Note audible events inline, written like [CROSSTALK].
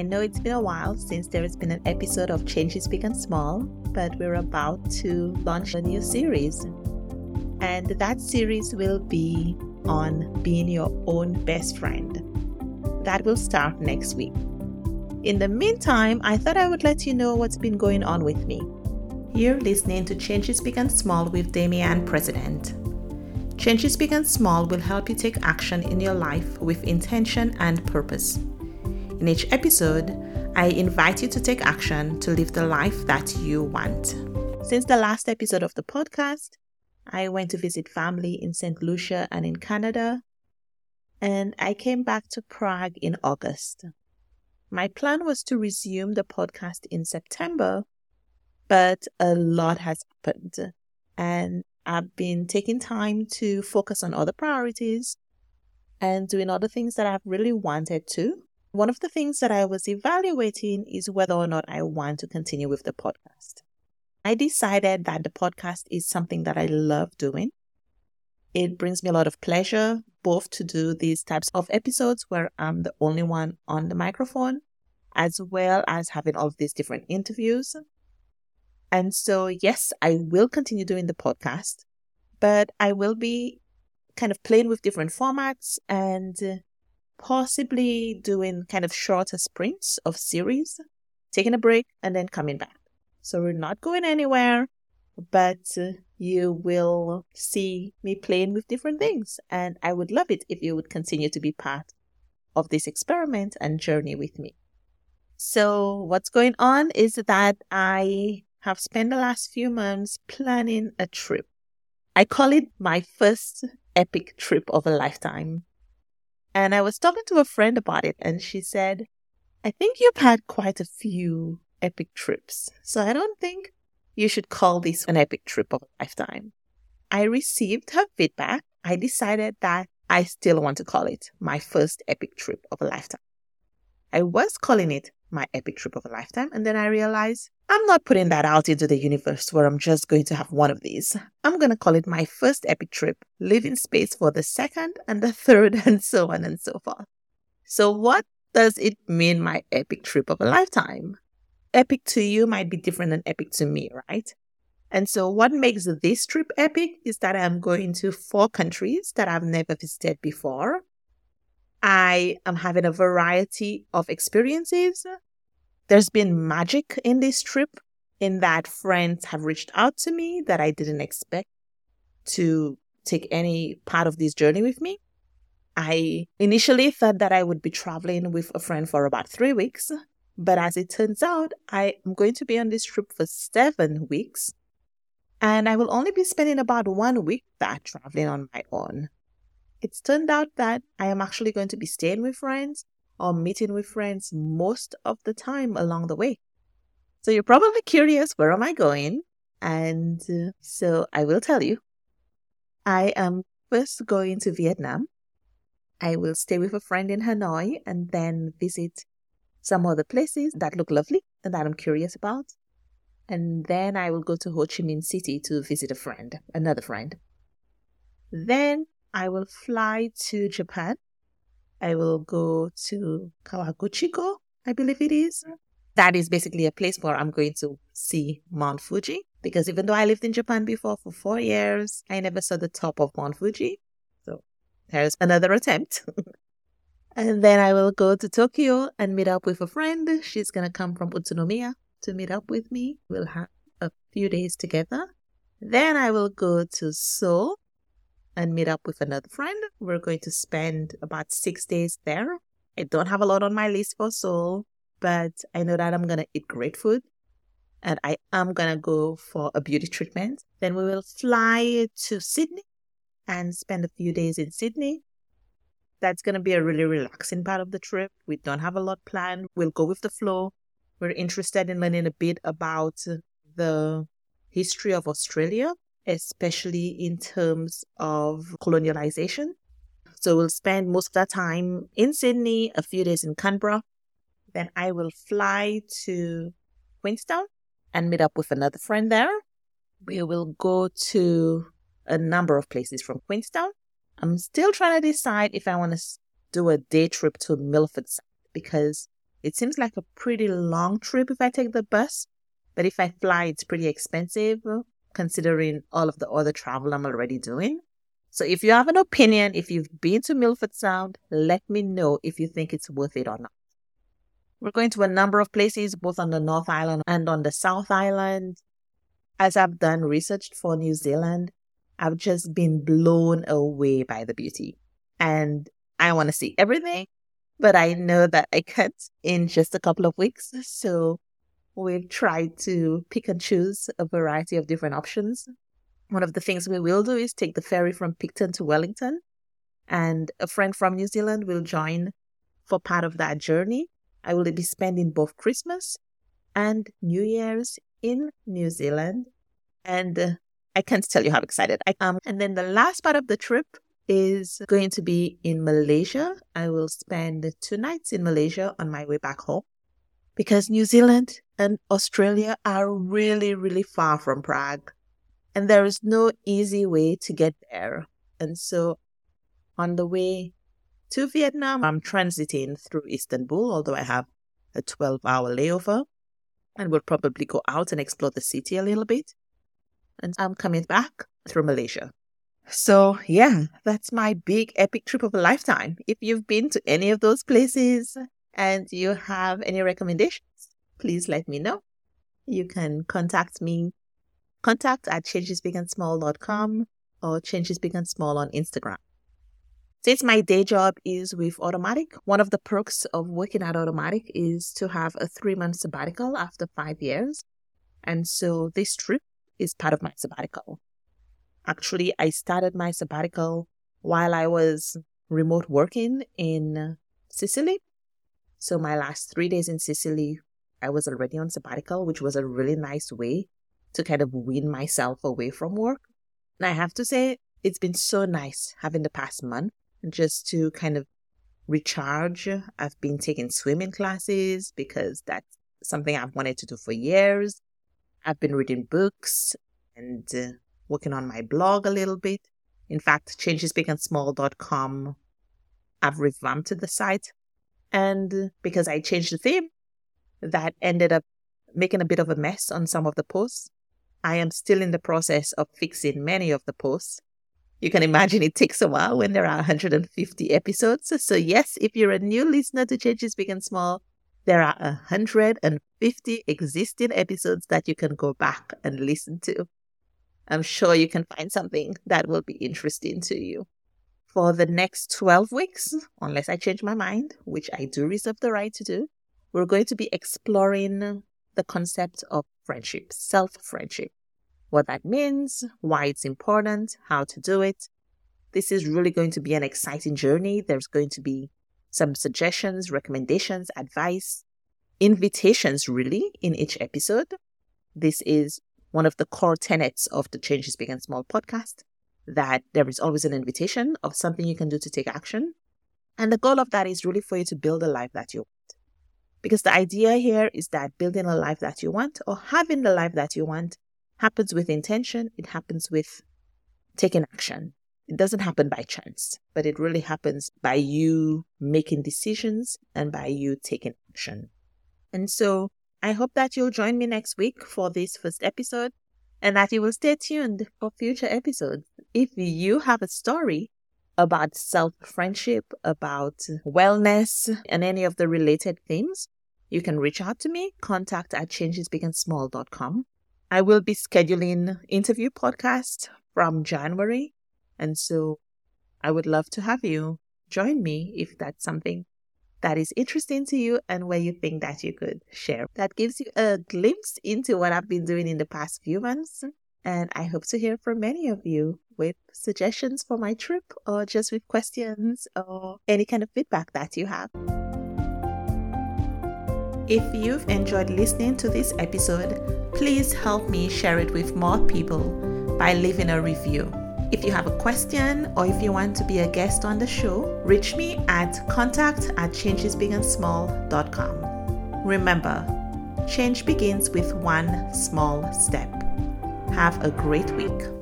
I know it's been a while since there has been an episode of Changes Big and Small, but we're about to launch a new series. And that series will be on being your own best friend. That will start next week. In the meantime, I thought I would let you know what's been going on with me. You're listening to Changes Big and Small with Damianne President. Changes Big and Small will help you take action in your life with intention and purpose. In each episode, I invite you to take action to live the life that you want. Since the last episode of the podcast, I went to visit family in St. Lucia and in Canada, and I came back to Prague in August. My plan was to resume the podcast in September, but a lot has happened, and I've been taking time to focus on other priorities and doing other things that I've really wanted to. One of the things that I was evaluating is whether or not I want to continue with the podcast. I decided that the podcast is something that I love doing. It brings me a lot of pleasure, both to do these types of episodes where I'm the only one on the microphone, as well as having all of these different interviews. And so, yes, I will continue doing the podcast, but I will be kind of playing with different formats and possibly doing kind of shorter sprints of series, taking a break and then coming back. So we're not going anywhere, but uh, you will see me playing with different things. And I would love it if you would continue to be part of this experiment and journey with me. So what's going on is that I have spent the last few months planning a trip. I call it my first epic trip of a lifetime. And I was talking to a friend about it, and she said, I think you've had quite a few epic trips. So I don't think you should call this an epic trip of a lifetime. I received her feedback. I decided that I still want to call it my first epic trip of a lifetime. I was calling it my epic trip of a lifetime. And then I realized I'm not putting that out into the universe where I'm just going to have one of these. I'm going to call it my first epic trip, leave in space for the second and the third, [LAUGHS] and so on and so forth. So, what does it mean, my epic trip of a lifetime? Epic to you might be different than epic to me, right? And so, what makes this trip epic is that I'm going to four countries that I've never visited before. I am having a variety of experiences. There's been magic in this trip in that friends have reached out to me that I didn't expect to take any part of this journey with me. I initially thought that I would be traveling with a friend for about three weeks, but as it turns out, I am going to be on this trip for seven weeks, and I will only be spending about one week that traveling on my own it's turned out that I am actually going to be staying with friends or meeting with friends most of the time along the way. So you're probably curious, where am I going? And uh, so I will tell you. I am first going to Vietnam. I will stay with a friend in Hanoi and then visit some other places that look lovely and that I'm curious about. And then I will go to Ho Chi Minh City to visit a friend, another friend. Then I will fly to Japan. I will go to Kawaguchiko, I believe it is. That is basically a place where I'm going to see Mount Fuji. Because even though I lived in Japan before for four years, I never saw the top of Mount Fuji. So there's another attempt. [LAUGHS] and then I will go to Tokyo and meet up with a friend. She's going to come from Utsunomiya to meet up with me. We'll have a few days together. Then I will go to Seoul and meet up with another friend. We're going to spend about six days there. I don't have a lot on my list for Seoul, but I know that I'm going to eat great food and I am going to go for a beauty treatment. Then we will fly to Sydney and spend a few days in Sydney. That's going to be a really relaxing part of the trip. We don't have a lot planned. We'll go with the flow. We're interested in learning a bit about the history of Australia especially in terms of colonialization. So we'll spend most of the time in Sydney, a few days in Canberra. Then I will fly to Queenstown and meet up with another friend there. We will go to a number of places from Queenstown. I'm still trying to decide if I want to do a day trip to Milford because It seems like a pretty long trip if I take the bus, but if I fly, it's pretty expensive considering all of the other travel I'm already doing. So if you have an opinion, if you've been to Milford Sound, let me know if you think it's worth it or not. We're going to a number of places, both on the North Island and on the South Island. As I've done research for New Zealand, I've just been blown away by the beauty. And I want to see everything, but I know that I can't in just a couple of weeks. So we've tried to pick and choose a variety of different options. One of the things we will do is take the ferry from Picton to Wellington, and a friend from New Zealand will join for part of that journey. I will be spending both Christmas and New Year's in New Zealand, and uh, I can't tell you how excited I am. And then the last part of the trip is going to be in Malaysia. I will spend two nights in Malaysia on my way back home because New Zealand and Australia are really, really far from Prague. And there is no easy way to get there. And so on the way to Vietnam, I'm transiting through Istanbul, although I have a 12 hour layover and will probably go out and explore the city a little bit. And I'm coming back through Malaysia. So, yeah, that's my big epic trip of a lifetime. If you've been to any of those places, and you have any recommendations, please let me know. You can contact me, contact at changesbigandsmall.com or changesbigandsmall on Instagram. Since my day job is with Automattic, one of the perks of working at Automattic is to have a three month sabbatical after five years. And so this trip is part of my sabbatical. Actually, I started my sabbatical while I was remote working in Sicily so my last three days in Sicily, I was already on sabbatical, which was a really nice way to kind of wean myself away from work. And I have to say, it's been so nice having the past month just to kind of recharge. I've been taking swimming classes because that's something I've wanted to do for years. I've been reading books and uh, working on my blog a little bit. In fact, changesbigandsmall.com, I've revamped the site and because I changed the theme, that ended up making a bit of a mess on some of the posts. I am still in the process of fixing many of the posts. You can imagine it takes a while when there are 150 episodes. So, yes, if you're a new listener to Changes Big and Small, there are 150 existing episodes that you can go back and listen to. I'm sure you can find something that will be interesting to you for the next 12 weeks, unless I change my mind, which I do reserve the right to do, we're going to be exploring the concept of friendship, self friendship, what that means, why it's important, how to do it. This is really going to be an exciting journey. There's going to be some suggestions, recommendations, advice, invitations, really, in each episode. This is one of the core tenets of the Changes Big and Small podcast that there is always an invitation of something you can do to take action. And the goal of that is really for you to build a life that you. Because the idea here is that building a life that you want or having the life that you want happens with intention, it happens with taking action. It doesn't happen by chance, but it really happens by you making decisions and by you taking action. And so I hope that you'll join me next week for this first episode and that you will stay tuned for future episodes. If you have a story about self friendship, about wellness, and any of the related themes, you can reach out to me, contact at changesbigandsmall.com. I will be scheduling interview podcasts from January. And so I would love to have you join me if that's something that is interesting to you and where you think that you could share. That gives you a glimpse into what I've been doing in the past few months. And I hope to hear from many of you with suggestions for my trip or just with questions or any kind of feedback that you have. If you've enjoyed listening to this episode, please help me share it with more people by leaving a review. If you have a question or if you want to be a guest on the show, reach me at contact at changesbigandsmall.com. Remember, change begins with one small step. Have a great week.